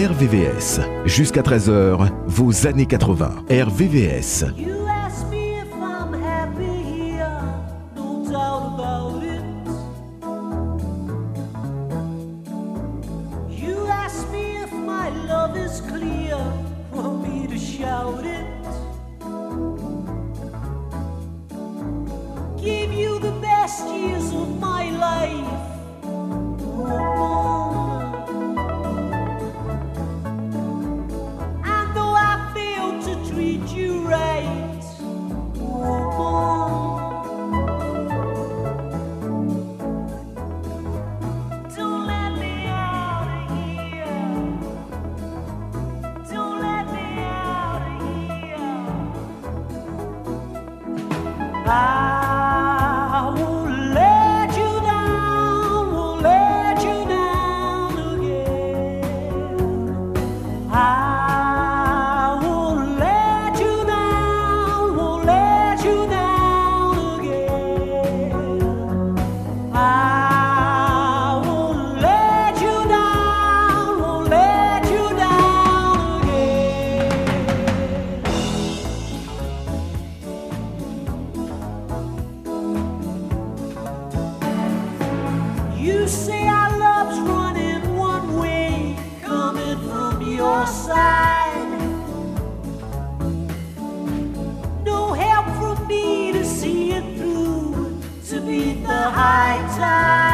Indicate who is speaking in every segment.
Speaker 1: RVVS. Jusqu'à 13h, vos années 80. RVVS.
Speaker 2: 还在。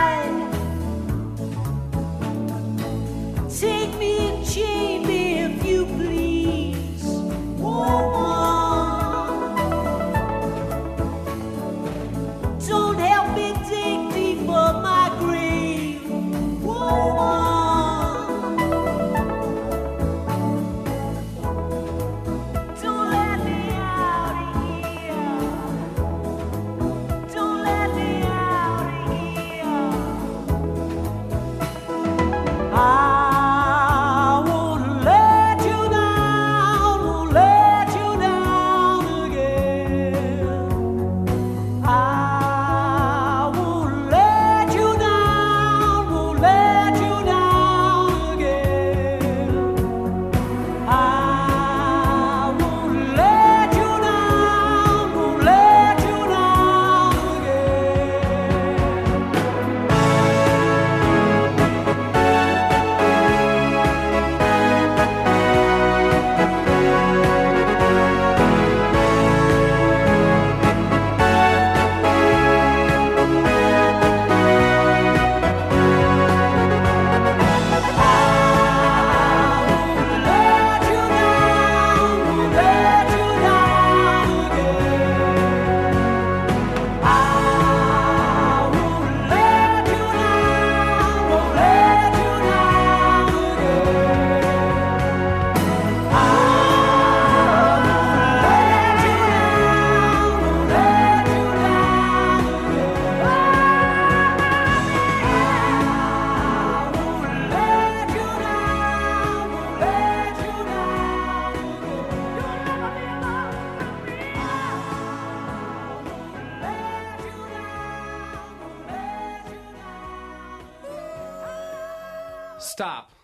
Speaker 3: Stop.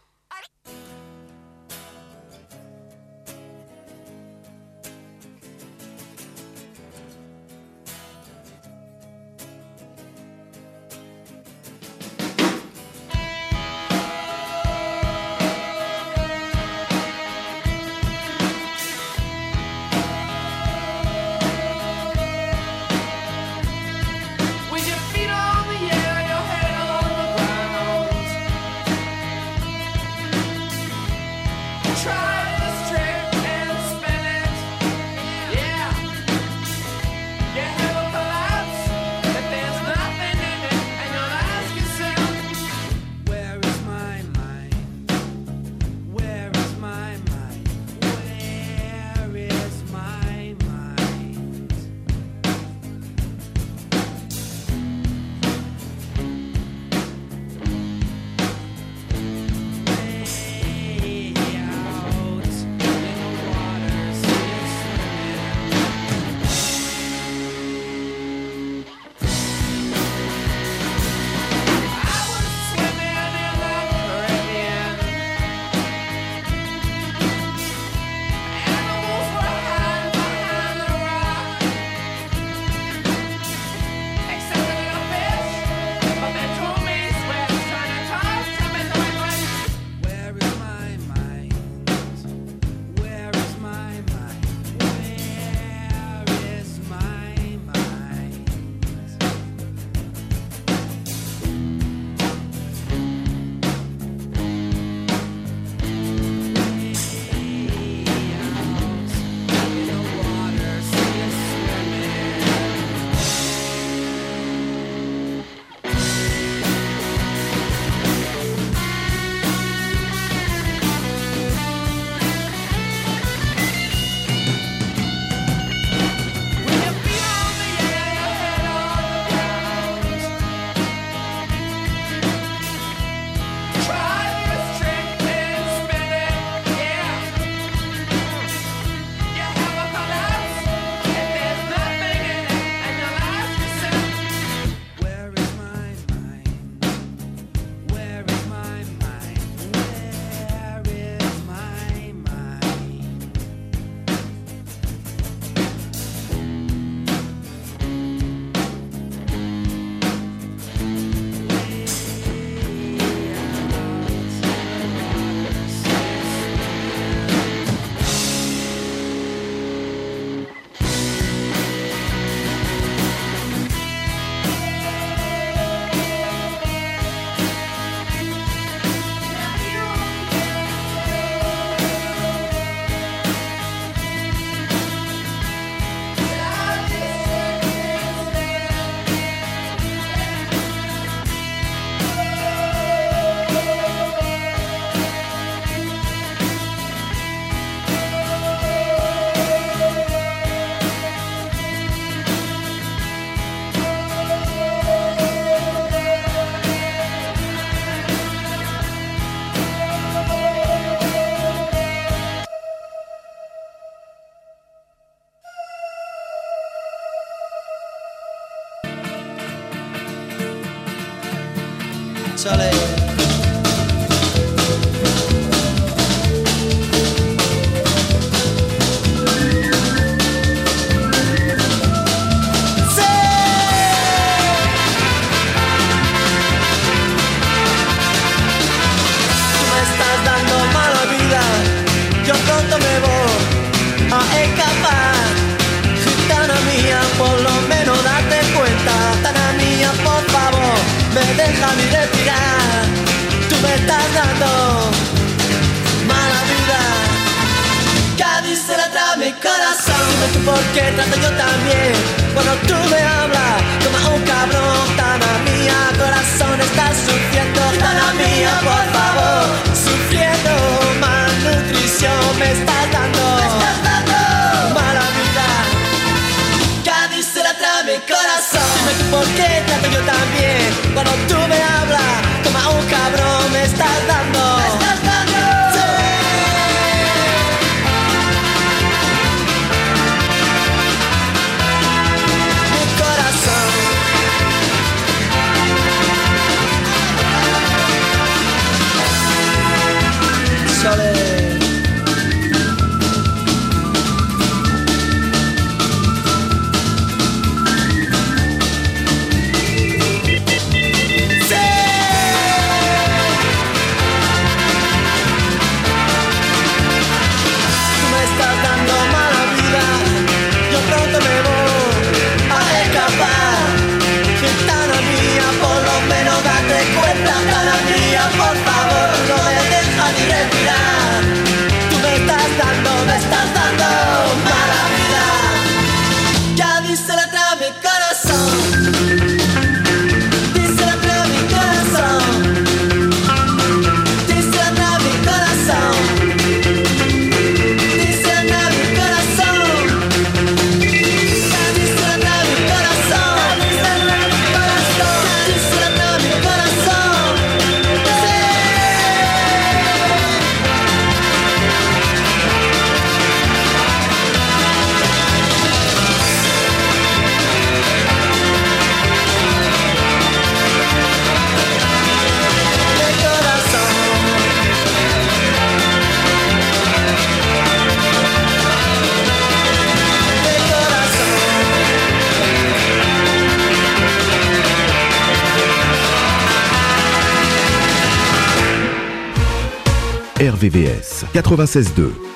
Speaker 4: RVVS 96.2.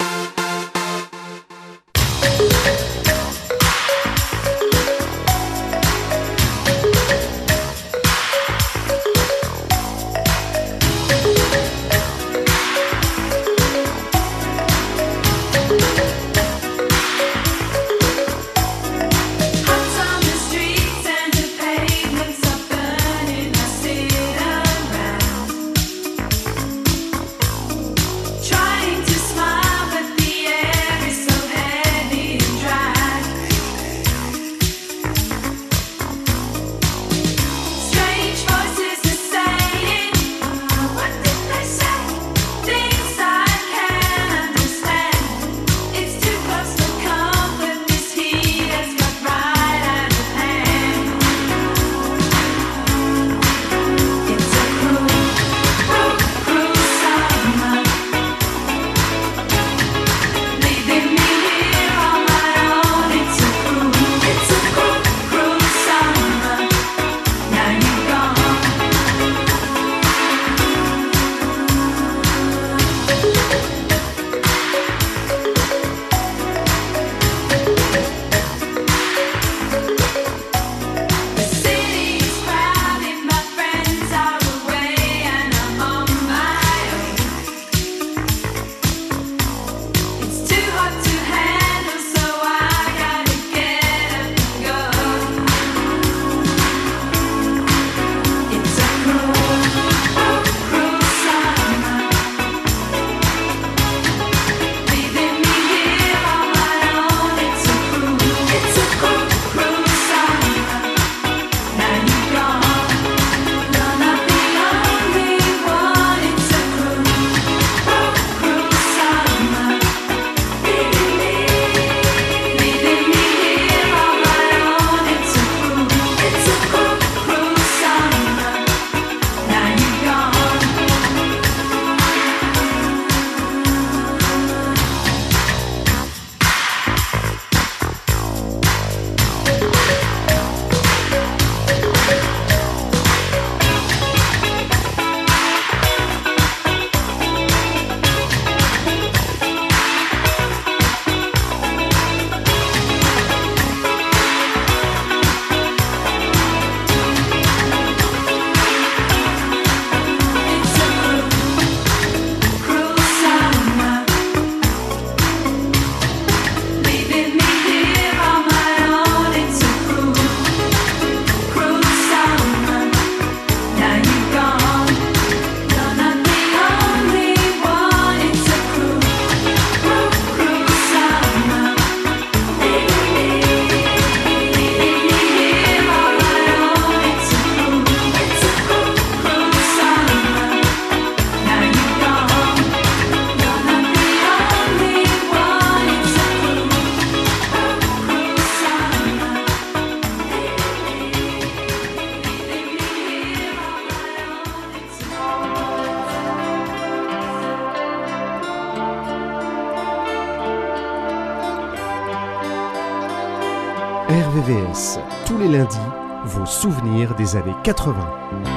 Speaker 5: des années 80.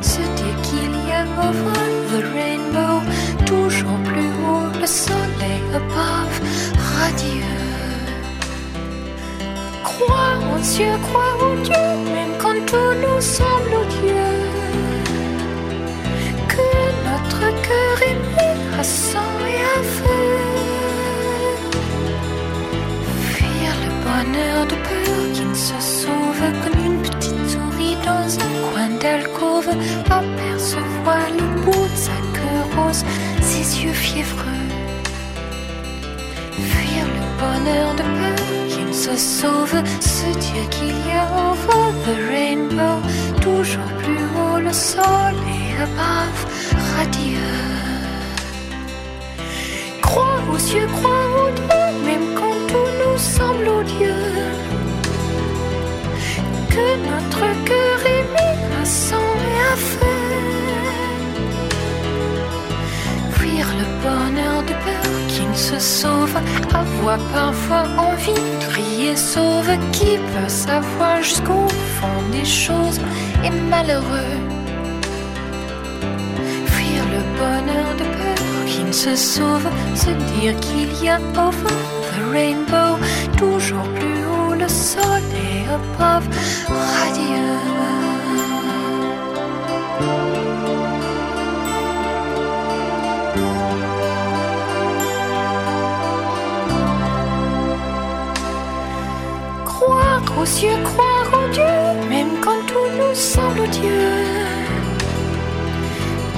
Speaker 6: Se dire qu'il y a over the rainbow, toujours plus haut le soleil above, radieux. Crois en Dieu, crois en Dieu, même quand tout nous semble odieux. Que notre cœur est mis à sang et à feu. Fuir le bonheur de peur qui ne se sauve petite dans un coin d'alcôve. Apercevoir le bout de sa queue rose, ses yeux fiévreux. Fuir le bonheur de peur qui ne se sauve, se dire qu'il y a over the rainbow, toujours plus haut le soleil above, radieux. Crois aux cieux, crois aux Dieu, même quand tout nous semble odieux. Que notre cœur est mis à sang et à feu fuir le bonheur de peur qui ne se sauve, avoir parfois envie de crier sauve, qui peut savoir jusqu'au fond des choses est malheureux. Fuir le bonheur de peur qui ne se sauve, se dire qu'il y a over the rainbow, toujours plus haut le soleil above, radieux. Croire aux cieux, croire en Dieu, même quand tout nous semble odieux.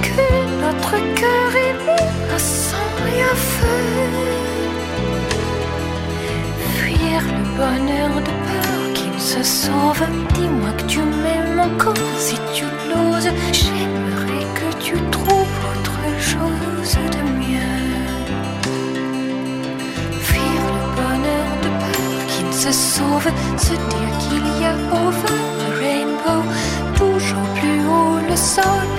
Speaker 6: Que notre cœur encore si tu l'oses. J'aimerais que tu trouves autre chose de mieux. Fuir le bonheur de peur qui ne se sauve, se dire qu'il y a over the rainbow, toujours plus haut le soleil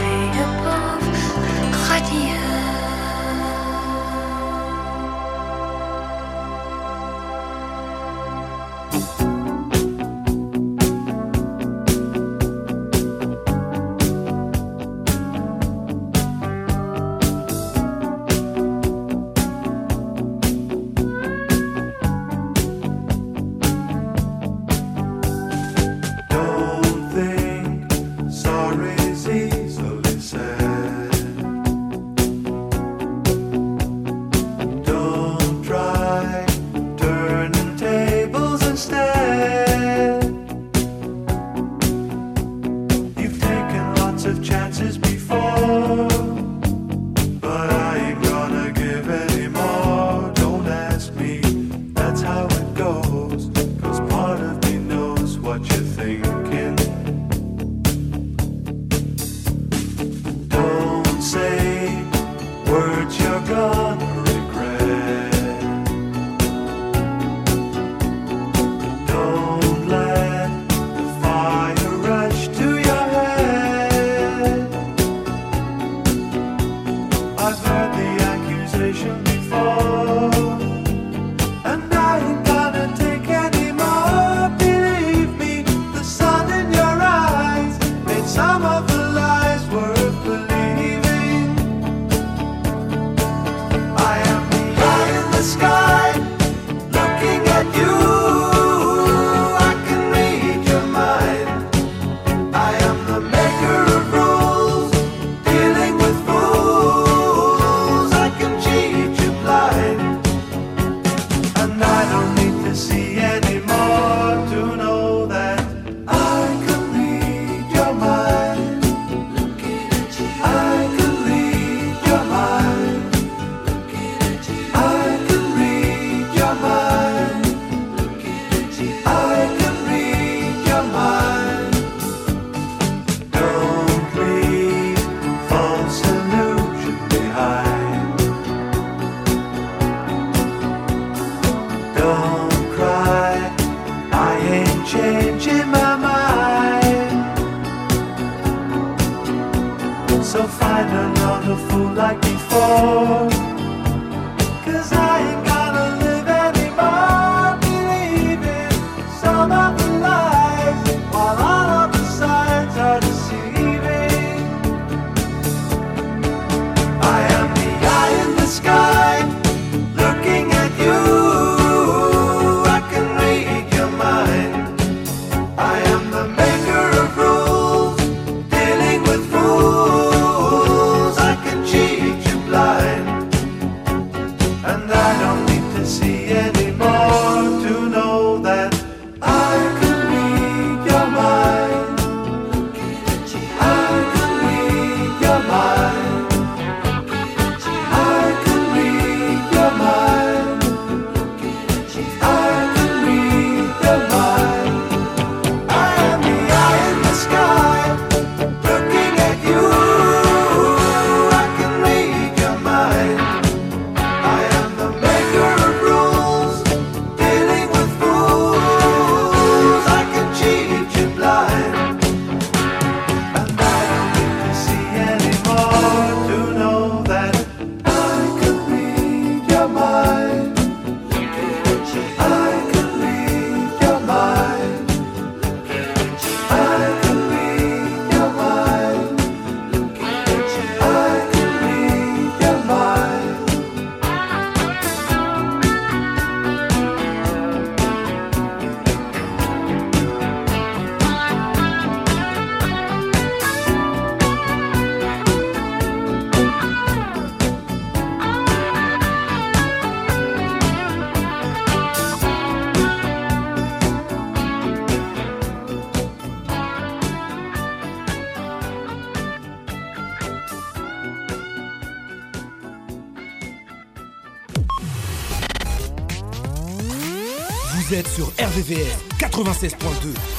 Speaker 3: RVVR 96.2.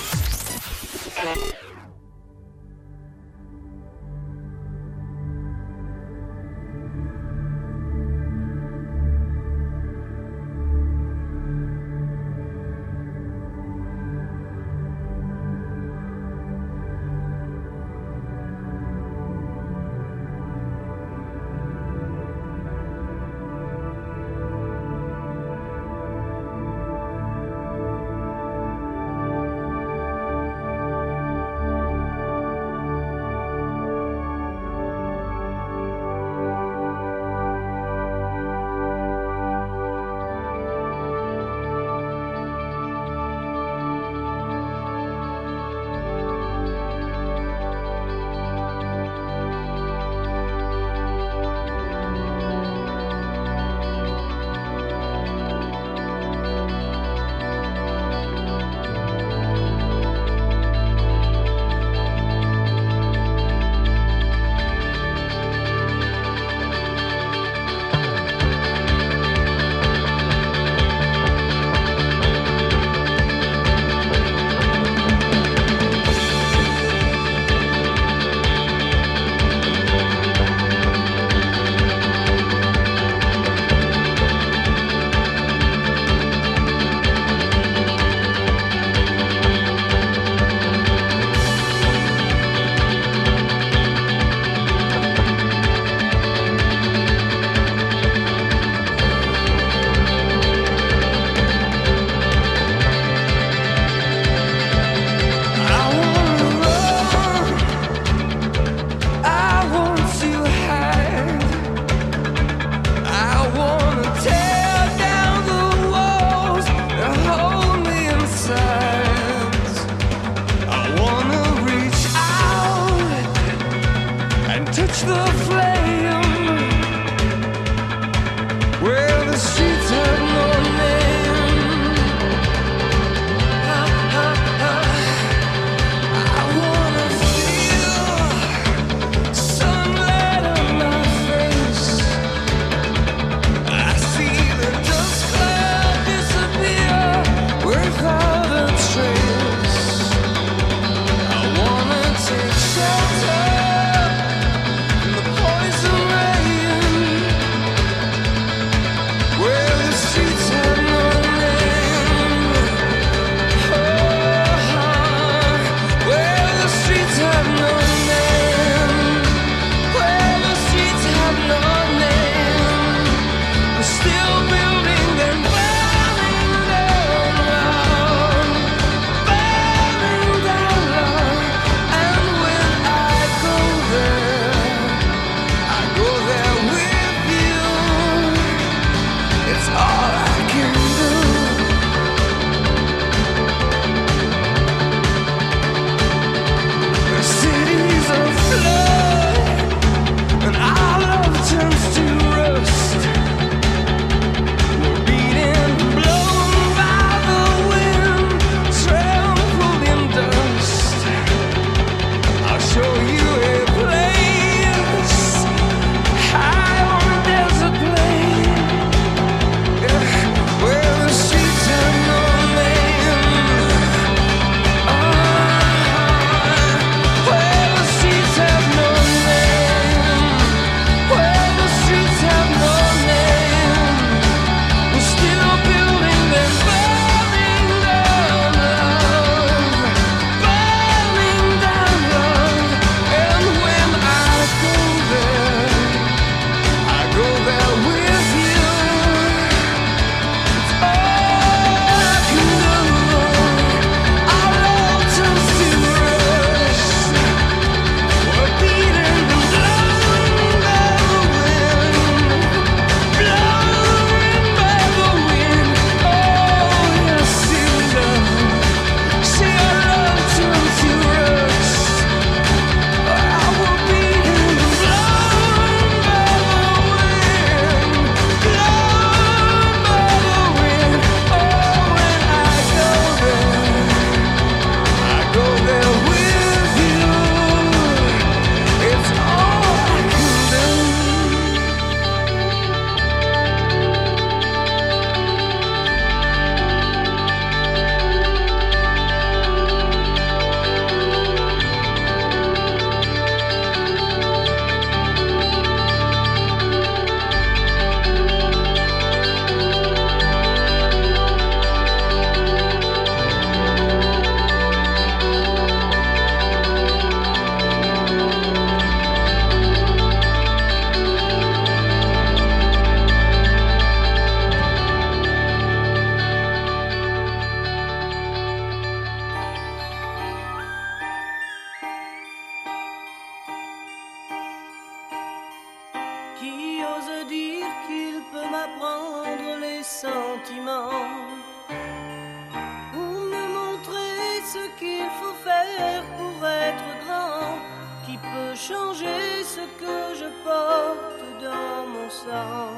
Speaker 2: changer ce que je porte dans mon sang.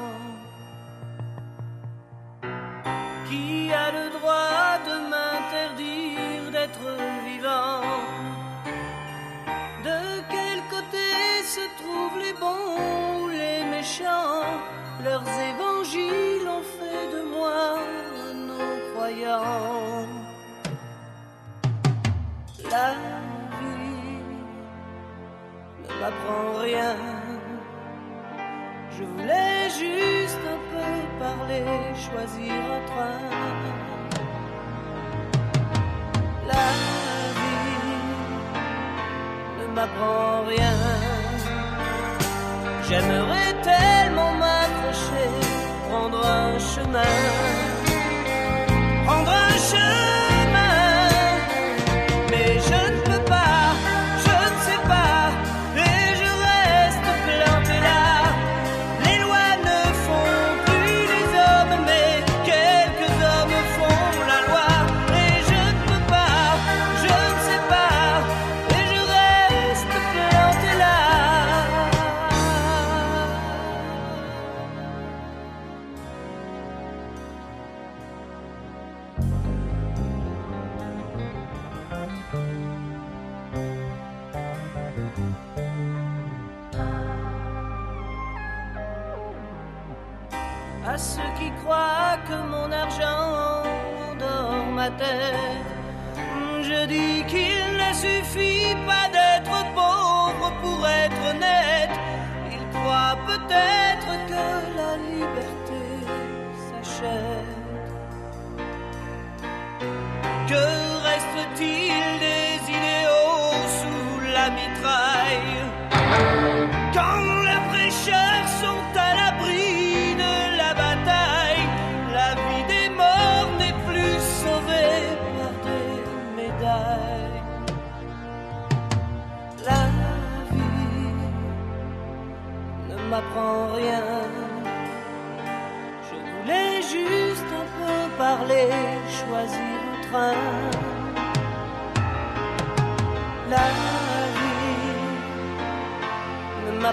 Speaker 2: Qui a le droit de m'interdire d'être vivant? De quel côté se trouvent les bons ou les méchants? Leurs évangiles ont fait de moi un non-croyant m'apprend rien. Je voulais juste un peu parler, choisir un train. La vie ne m'apprend rien. J'aimerais tellement m'accrocher, prendre un chemin. Prendre un chemin. Il suffit pas d'être pauvre pour être honnête. Il croit peut-être.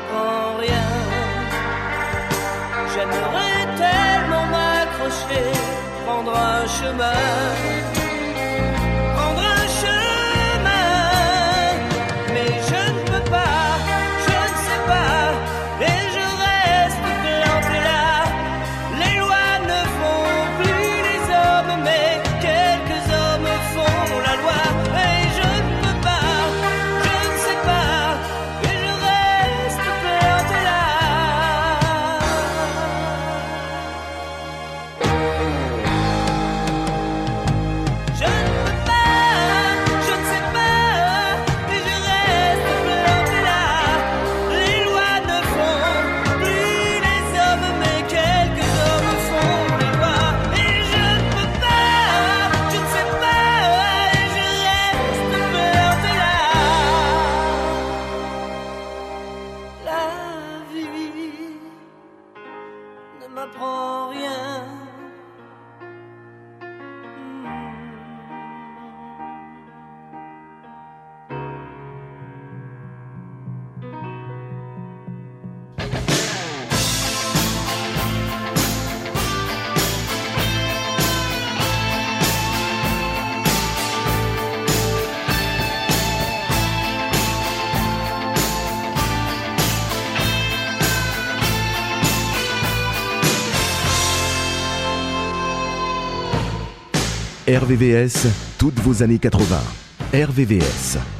Speaker 2: comprends rien. J'aimerais tellement m'accrocher, prendre un chemin.
Speaker 1: RVVS, toutes vos années 80. RVVS.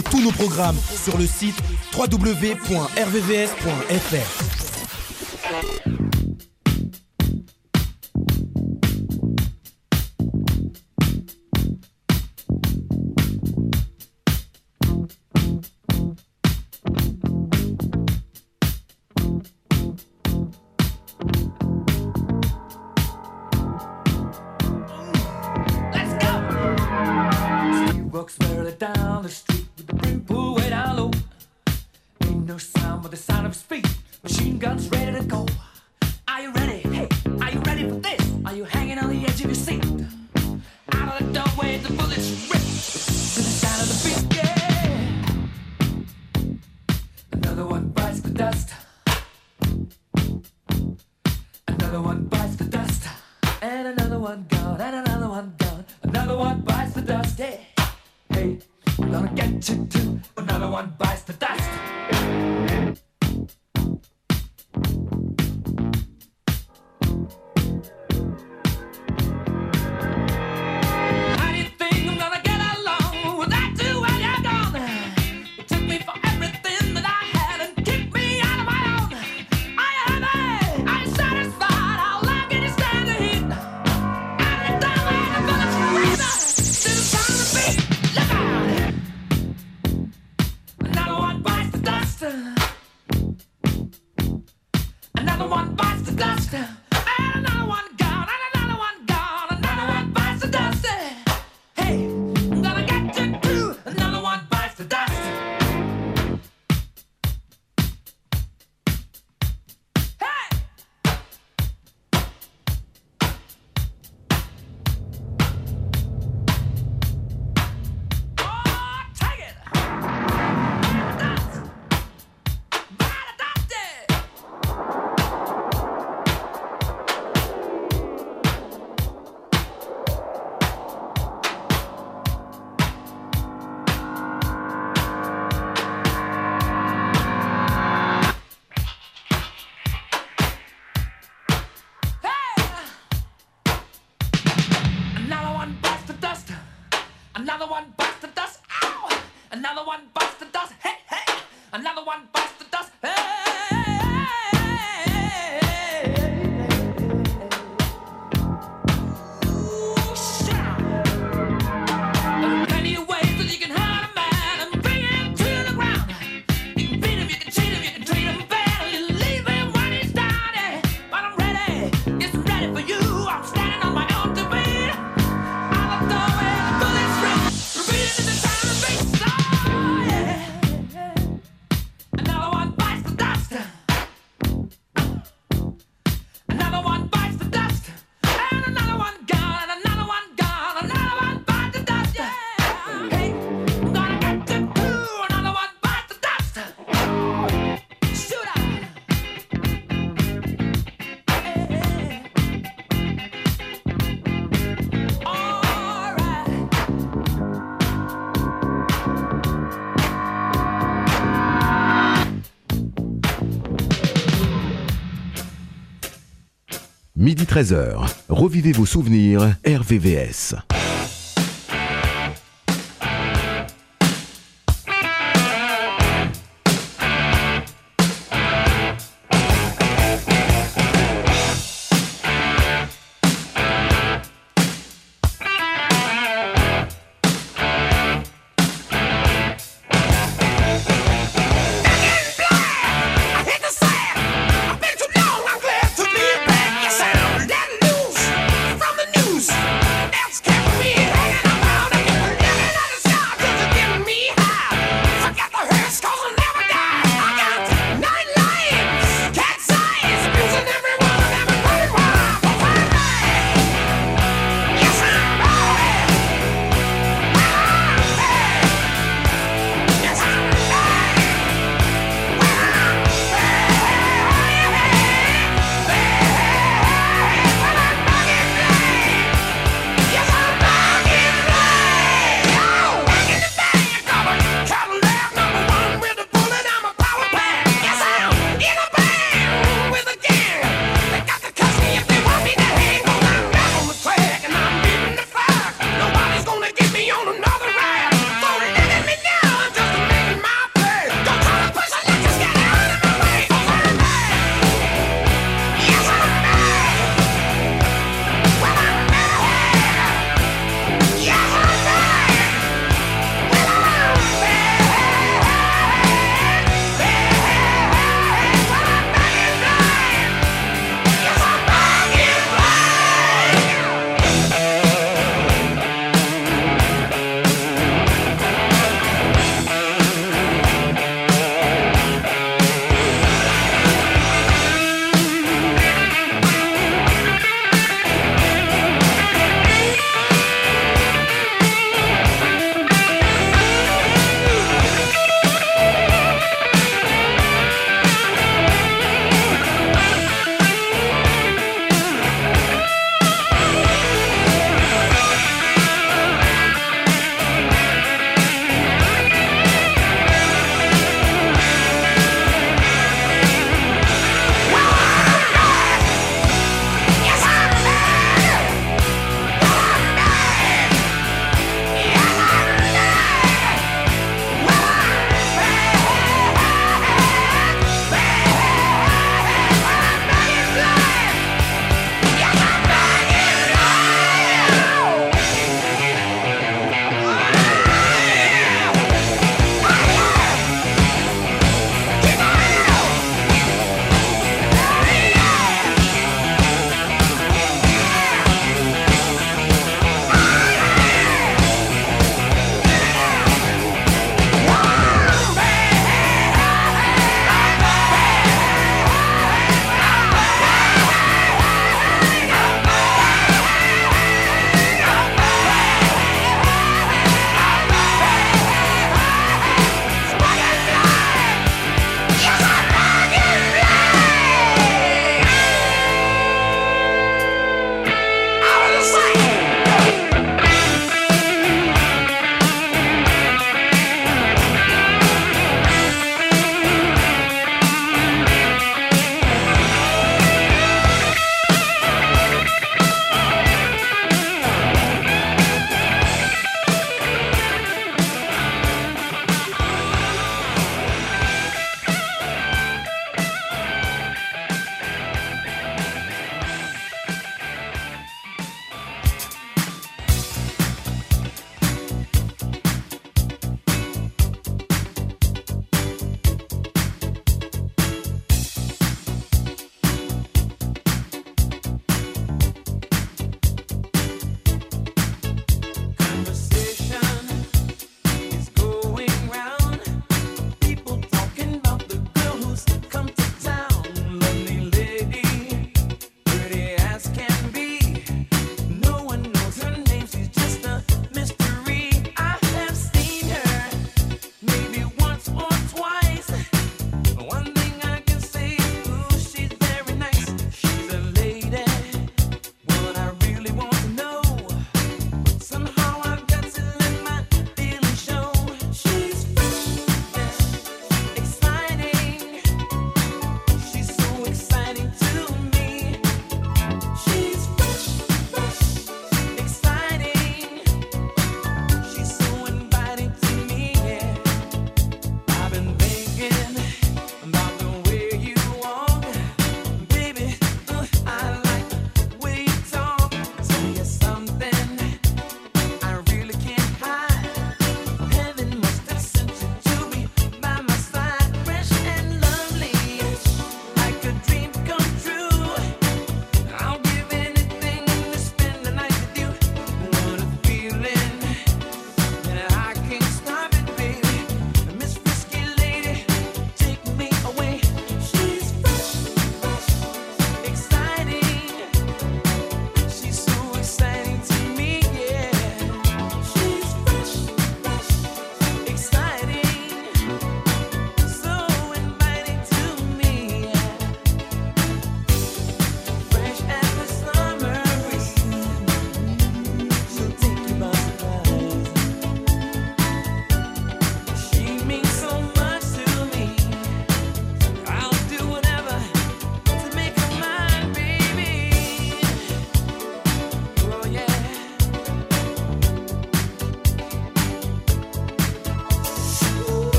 Speaker 7: Tous nos programmes sur le site www.rvvs.fr.
Speaker 8: one bites the dust.
Speaker 1: 13h. Revivez vos souvenirs RVVS.